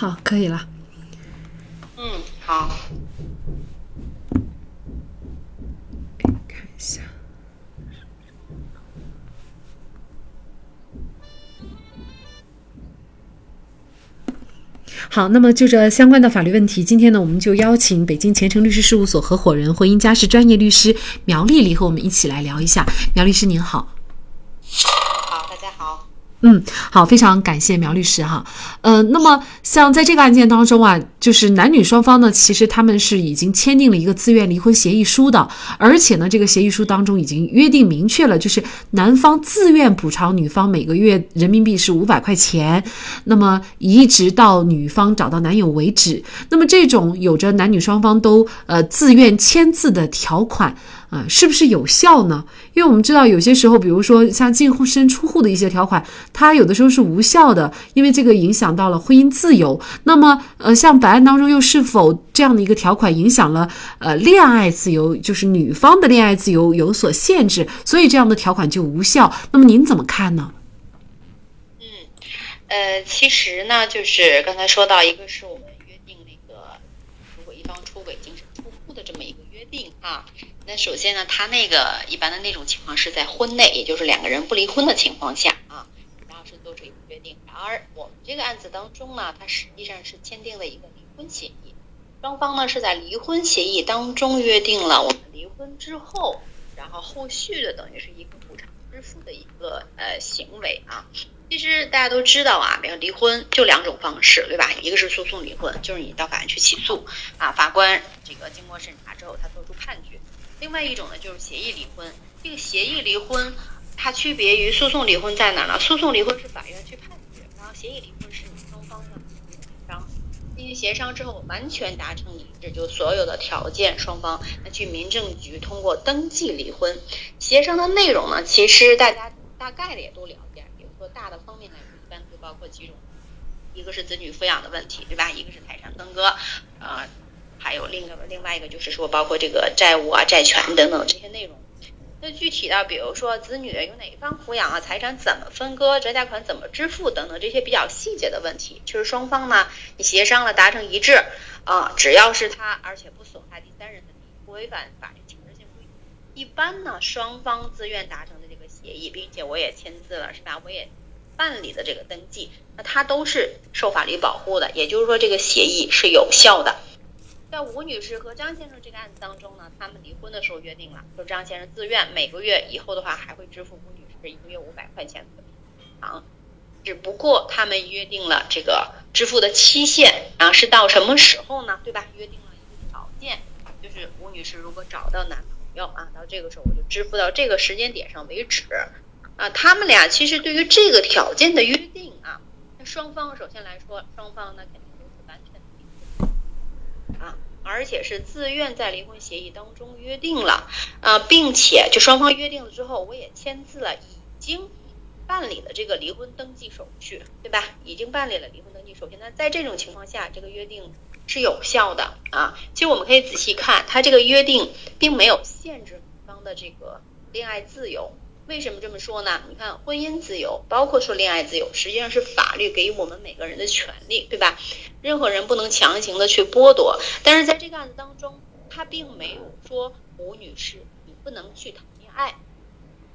好，可以了。嗯，好。看一下。好，那么就这相关的法律问题，今天呢，我们就邀请北京前程律师事务所合伙人、婚姻家事专业律师苗丽丽和我们一起来聊一下。苗律师您好。嗯，好，非常感谢苗律师哈。呃，那么像在这个案件当中啊，就是男女双方呢，其实他们是已经签订了一个自愿离婚协议书的，而且呢，这个协议书当中已经约定明确了，就是男方自愿补偿女方每个月人民币是五百块钱，那么一直到女方找到男友为止。那么这种有着男女双方都呃自愿签字的条款。啊，是不是有效呢？因为我们知道有些时候，比如说像净身出户的一些条款，它有的时候是无效的，因为这个影响到了婚姻自由。那么，呃，像本案当中又是否这样的一个条款影响了呃恋爱自由，就是女方的恋爱自由有所限制，所以这样的条款就无效？那么您怎么看呢？嗯，呃，其实呢，就是刚才说到一个是我们约定那个，如果一方出轨净身出户的这么一个约定啊。那首先呢，他那个一般的那种情况是在婚内，也就是两个人不离婚的情况下啊，然后是做出一个约定。而我们这个案子当中呢，它实际上是签订了一个离婚协议，双方呢是在离婚协议当中约定了我们离婚之后，然后后续的等于是一个补偿支付的一个呃行为啊。其实大家都知道啊，没有离婚就两种方式，对吧？一个是诉讼离婚，就是你到法院去起诉啊，法官这个经过审查之后，他做出判决。另外一种呢，就是协议离婚。这个协议离婚，它区别于诉讼离婚在哪呢？诉讼离婚是法院去判决，然后协议离婚是你双方的协商，进行协商之后完全达成一致，就所有的条件，双方那去民政局通过登记离婚。协商的内容呢，其实大家大概的也都了解。比如说大的方面来说，一般会包括几种，一个是子女抚养的问题，对吧？一个是财产分割，呃。还有另一个，另外一个就是说，包括这个债务啊、债权等等这些内容。那具体的，比如说子女由哪一方抚养啊，财产怎么分割，折价款怎么支付等等这些比较细节的问题，就是双方呢，你协商了达成一致啊，只要是他，而且不损害第三人的利益，不违反法律强制性规定，一般呢，双方自愿达成的这个协议，并且我也签字了，是吧？我也办理的这个登记，那它都是受法律保护的，也就是说这个协议是有效的。在吴女士和张先生这个案子当中呢，他们离婚的时候约定了，说张先生自愿每个月以后的话还会支付吴女士一个月五百块钱的赔偿，只不过他们约定了这个支付的期限啊是到什么时候呢？对吧？约定了一个条件，就是吴女士如果找到男朋友啊，到这个时候我就支付到这个时间点上为止啊。他们俩其实对于这个条件的约定啊，那双方首先来说，双方呢肯定。而且是自愿在离婚协议当中约定了，啊，并且就双方约定了之后，我也签字了，已经办理了这个离婚登记手续，对吧？已经办理了离婚登记手续。那在这种情况下，这个约定是有效的啊。其实我们可以仔细看，它这个约定并没有限制女方的这个恋爱自由。为什么这么说呢？你看，婚姻自由，包括说恋爱自由，实际上是法律给予我们每个人的权利，对吧？任何人不能强行的去剥夺。但是在这个案子当中，他并没有说吴女士你不能去谈恋爱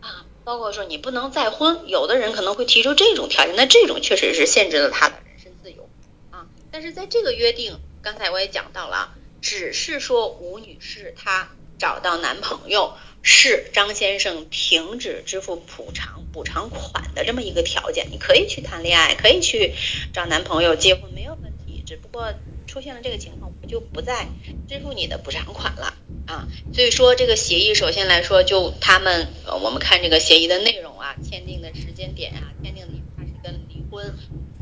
啊，包括说你不能再婚。有的人可能会提出这种条件，那这种确实是限制了他的人身自由啊。但是在这个约定，刚才我也讲到了，只是说吴女士她找到男朋友。是张先生停止支付补偿补偿款的这么一个条件，你可以去谈恋爱，可以去找男朋友结婚，没有问题。只不过出现了这个情况，我们就不再支付你的补偿款了啊。所以说这个协议，首先来说，就他们呃，我们看这个协议的内容啊，签订的时间点啊，签订的它是跟离婚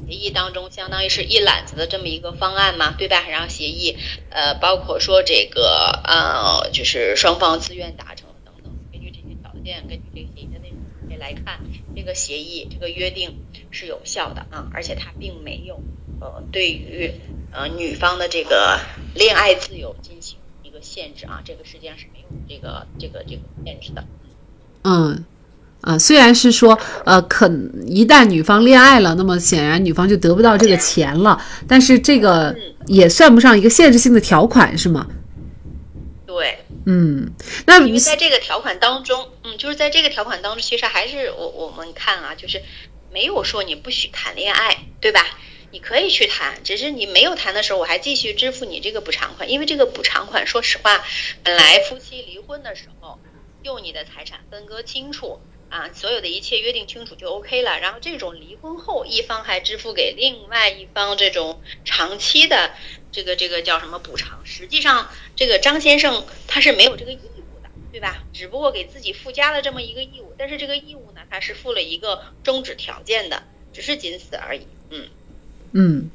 协议当中相当于是一揽子的这么一个方案嘛，对吧？然后协议呃，包括说这个呃，就是双方自愿达成。根据这个协议的内容来看，这个协议这个约定是有效的啊，而且它并没有呃对于呃女方的这个恋爱自由进行一个限制啊，这个实际上是没有这个这个这个限制的。嗯。啊，虽然是说，呃，可一旦女方恋爱了，那么显然女方就得不到这个钱了，但是这个也算不上一个限制性的条款，是吗？对，嗯，那因为在这个条款当中，嗯，就是在这个条款当中，其实还是我我们看啊，就是没有说你不许谈恋爱，对吧？你可以去谈，只是你没有谈的时候，我还继续支付你这个补偿款，因为这个补偿款，说实话，本来夫妻离婚的时候，用你的财产分割清楚啊，所有的一切约定清楚就 OK 了。然后这种离婚后一方还支付给另外一方这种长期的这个这个叫什么补偿，实际上这个张先生他是没有这个义务的，对吧？只不过给自己附加了这么一个义务，但是这个义务呢，他是附了一个终止条件的，只是仅此而已，嗯。嗯，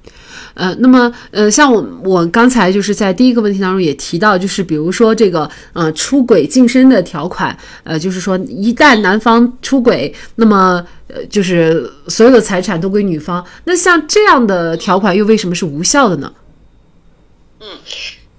呃，那么，呃，像我我刚才就是在第一个问题当中也提到，就是比如说这个，呃，出轨净身的条款，呃，就是说一旦男方出轨，那么，呃，就是所有的财产都归女方。那像这样的条款又为什么是无效的呢？嗯，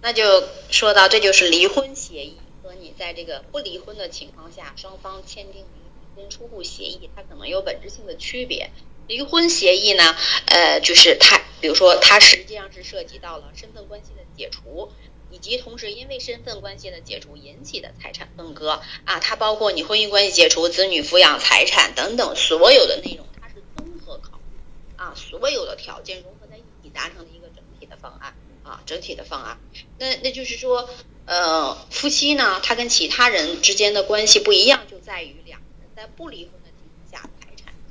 那就说到这就是离婚协议和你在这个不离婚的情况下双方签订离婚出户协议，它可能有本质性的区别。离婚协议呢，呃，就是它，比如说它实际上是涉及到了身份关系的解除，以及同时因为身份关系的解除引起的财产分割啊，它包括你婚姻关系解除、子女抚养财产等等所有的内容，它是综合考虑啊，所有的条件融合在一起达成的一个整体的方案啊，整体的方案。那那就是说，呃，夫妻呢，他跟其他人之间的关系不一样，就在于两个人在不离婚。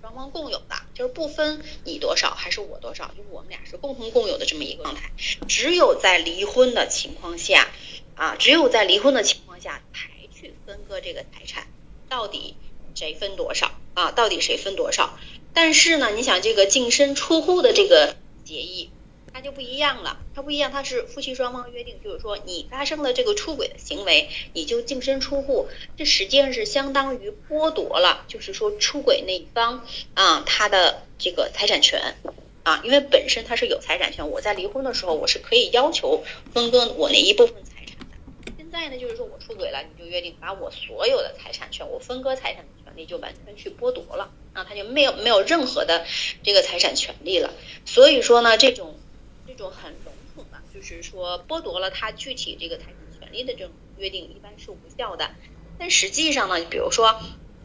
双方共有的，就是不分你多少还是我多少，就是我们俩是共同共有的这么一个状态。只有在离婚的情况下，啊，只有在离婚的情况下才去分割这个财产，到底谁分多少啊？到底谁分多少？但是呢，你想这个净身出户的这个协议。它就不一样了，它不一样，它是夫妻双方约定，就是说你发生了这个出轨的行为，你就净身出户，这实际上是相当于剥夺了，就是说出轨那一方啊他的这个财产权啊，因为本身他是有财产权，我在离婚的时候我是可以要求分割我那一部分财产的。现在呢，就是说我出轨了，你就约定把我所有的财产权，我分割财产的权利就完全去剥夺了啊，他就没有没有任何的这个财产权利了。所以说呢，这种。这种很笼统的，就是说剥夺了他具体这个财产权利的这种约定，一般是无效的。但实际上呢，比如说，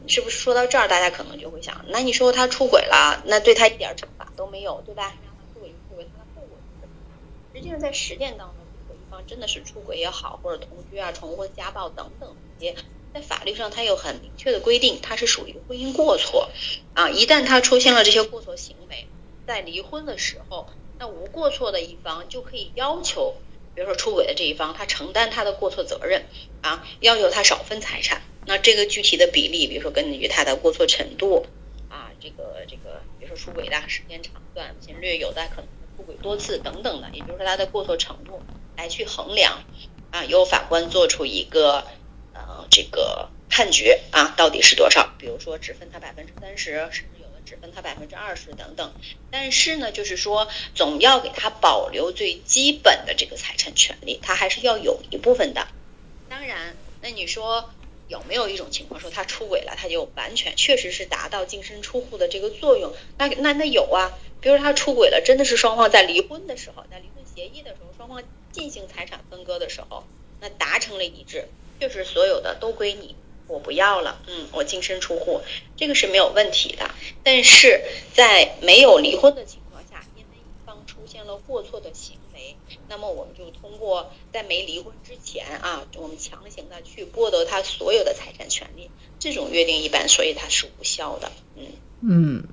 是不是说到这儿，大家可能就会想，那你说他出轨了，那对他一点惩罚都没有，对吧？让他出轨就出轨，他的后果是什么？实际上在实践当中，如果一方真的是出轨也好，或者同居啊、重婚、家暴等等这些，在法律上它有很明确的规定，它是属于婚姻过错啊。一旦他出现了这些过错行为，在离婚的时候。那无过错的一方就可以要求，比如说出轨的这一方，他承担他的过错责任啊，要求他少分财产。那这个具体的比例，比如说根据他的过错程度啊，这个这个，比如说出轨的时间长短、频率，有的可能出轨多次等等的，也就是说他的过错程度来去衡量啊，由法官做出一个呃这个判决啊，到底是多少？比如说只分他百分之三十。只分他百分之二十等等，但是呢，就是说总要给他保留最基本的这个财产权利，他还是要有一部分的。当然，那你说有没有一种情况说他出轨了，他就完全确实是达到净身出户的这个作用？那那那有啊，比如他出轨了，真的是双方在离婚的时候，在离婚协议的时候，双方进行财产分割的时候，那达成了一致，确实所有的都归你。我不要了，嗯，我净身出户，这个是没有问题的。但是在没有离婚的情况下，因为一方出现了过错的行为，那么我们就通过在没离婚之前啊，我们强行的去剥夺他所有的财产权利，这种约定一般所以它是无效的，嗯嗯。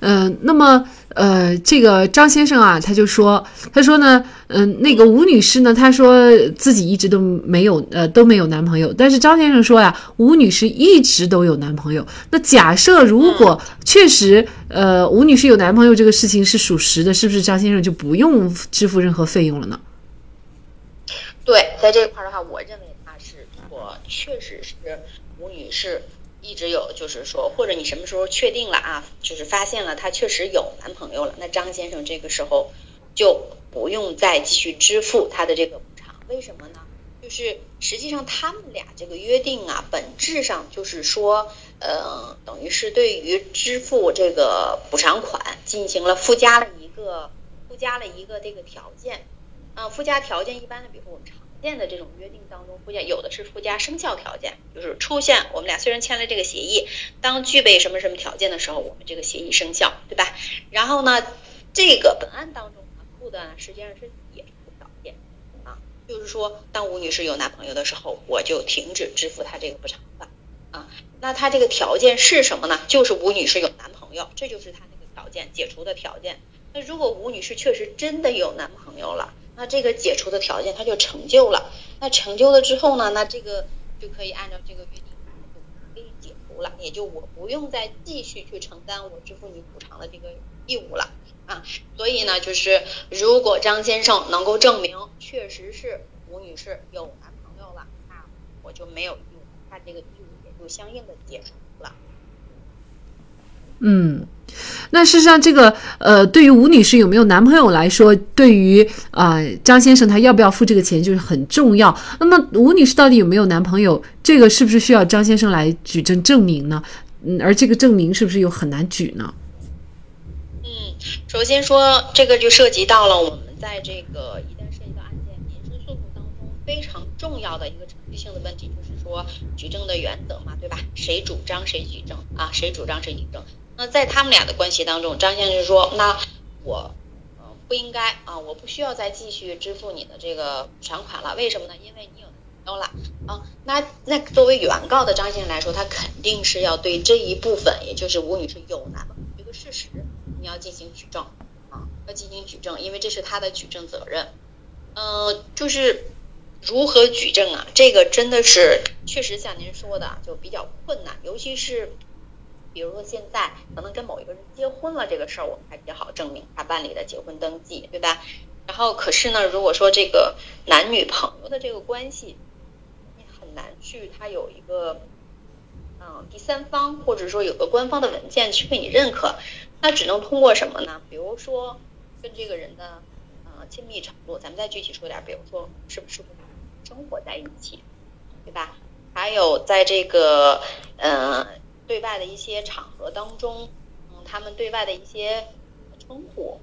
嗯，那么呃，这个张先生啊，他就说，他说呢，嗯，那个吴女士呢，她说自己一直都没有，呃，都没有男朋友。但是张先生说呀，吴女士一直都有男朋友。那假设如果确实，呃，吴女士有男朋友这个事情是属实的，是不是张先生就不用支付任何费用了呢？对，在这一块的话，我认为他是，我确实是吴女士。一直有，就是说，或者你什么时候确定了啊？就是发现了他确实有男朋友了，那张先生这个时候就不用再继续支付他的这个补偿。为什么呢？就是实际上他们俩这个约定啊，本质上就是说，呃，等于是对于支付这个补偿款进行了附加了一个附加了一个这个条件。啊，附加条件一般的，比如说我们见的这种约定当中，附加有的是附加生效条件，就是出现我们俩虽然签了这个协议，当具备什么什么条件的时候，我们这个协议生效，对吧？然后呢，这个本案当中呢附的实际上是解除条件啊，就是说当吴女士有男朋友的时候，我就停止支付她这个补偿款啊。那她这个条件是什么呢？就是吴女士有男朋友，这就是她那个条件解除的条件。那如果吴女士确实真的有男朋友了，那这个解除的条件它就成就了，那成就了之后呢，那这个就可以按照这个约定可以解除了，也就我不用再继续去承担我支付你补偿的这个义务了啊。所以呢，就是如果张先生能够证明确实是吴女士有男朋友了，那我就没有义务，他这个义务也就相应的解除了。嗯。那事实上，这个呃，对于吴女士有没有男朋友来说，对于啊张先生他要不要付这个钱就是很重要。那么吴女士到底有没有男朋友，这个是不是需要张先生来举证证明呢？嗯，而这个证明是不是又很难举呢？嗯，首先说这个就涉及到了我们在这个一旦涉及到案件民事诉讼当中非常重要的一个程序性的问题，就是说举证的原则嘛，对吧？谁主张谁举证啊？谁主张谁举证？那在他们俩的关系当中，张先生说：“那我，呃，不应该啊，我不需要再继续支付你的这个补偿款了。为什么呢？因为你有男朋友了啊。那那作为原告的张先生来说，他肯定是要对这一部分，也就是吴女士有男朋友这个事实，你要进行举证啊，要进行举证，因为这是他的举证责任。嗯，就是如何举证啊？这个真的是确实像您说的，就比较困难，尤其是。”比如说现在可能跟某一个人结婚了这个事儿，我们还比较好证明他办理的结婚登记，对吧？然后可是呢，如果说这个男女朋友的这个关系，你很难去他有一个嗯第三方或者说有个官方的文件去给你认可，那只能通过什么呢？比如说跟这个人的呃亲密程度，咱们再具体说点，比如说是不是生活在一起，对吧？还有在这个嗯。对外的一些场合当中，嗯，他们对外的一些称呼，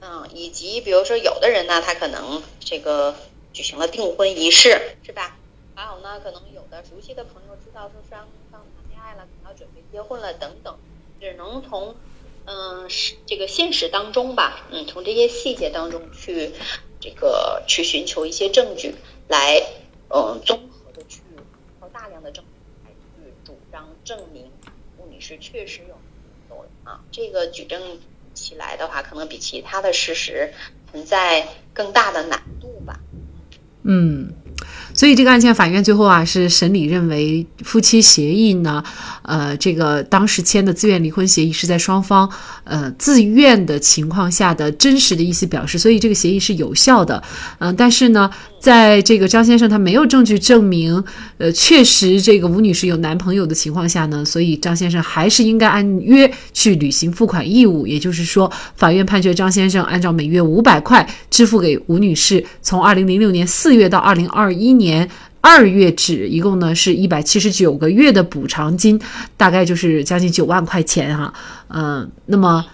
嗯，以及比如说有的人呢，他可能这个举行了订婚仪式，是吧？还有呢，可能有的熟悉的朋友知道说双方谈恋爱了，可能要准备结婚了等等，只能从嗯这个现实当中吧，嗯，从这些细节当中去这个去寻求一些证据来，嗯，综合的去靠大量的证。证明吴女士确实有有啊，这个举证起来的话，可能比其他的事实存在更大的难度吧。嗯。所以这个案件，法院最后啊是审理认为，夫妻协议呢，呃，这个当时签的自愿离婚协议是在双方呃自愿的情况下的真实的意思表示，所以这个协议是有效的。嗯，但是呢，在这个张先生他没有证据证明，呃，确实这个吴女士有男朋友的情况下呢，所以张先生还是应该按约去履行付款义务。也就是说，法院判决张先生按照每月五百块支付给吴女士，从二零零六年四月到二零二一年。二月止，一共呢是一百七十九个月的补偿金，大概就是将近九万块钱哈。嗯，那么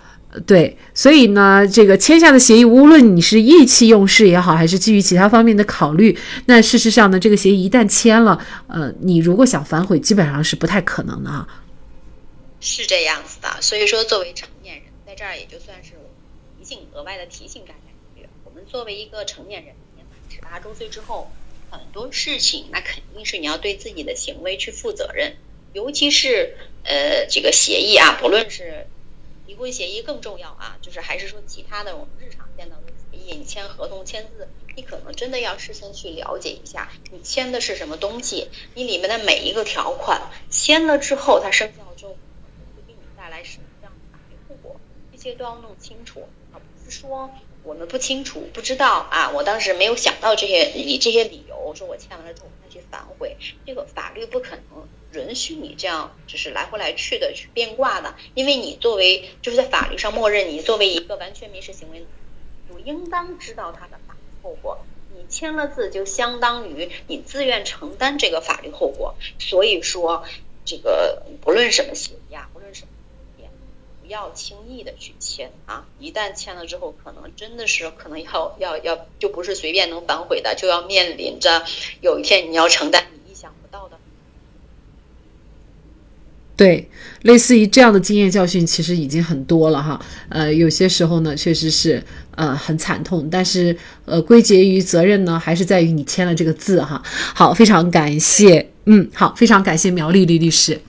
对，所以呢，这个签下的协议，无论你是意气用事也好，还是基于其他方面的考虑，那事实上呢，这个协议一旦签了，呃，你如果想反悔，基本上是不太可能的哈。是这样子的，所以说作为成年人，在这儿也就算是提醒额外的提醒大家一句，我们作为一个成年人，年满十八周岁之后。很多事情，那肯定是你要对自己的行为去负责任，尤其是呃这个协议啊，不论是离婚协议更重要啊，就是还是说其他的我们日常见到的协议，你签合同签字，你可能真的要事先去了解一下，你签的是什么东西，你里面的每一个条款签了之后，它生效之后会给你带来什么样的法律后果，这些都要弄清楚，啊不是说。我们不清楚，不知道啊！我当时没有想到这些，以这些理由说我签完了之后再去反悔，这个法律不可能允许你这样，就是来回来去的去变卦的。因为你作为就是在法律上默认你作为一个完全民事行为，就应当知道它的法律后果。你签了字，就相当于你自愿承担这个法律后果。所以说，这个不论什么协议啊，不论什么不要轻易的去签啊！一旦签了之后，可能真的是可能要要要，就不是随便能反悔的，就要面临着有一天你要承担你意想不到的。对，类似于这样的经验教训，其实已经很多了哈。呃，有些时候呢，确实是呃很惨痛，但是呃归结于责任呢，还是在于你签了这个字哈。好，非常感谢，嗯，好，非常感谢苗丽丽律师。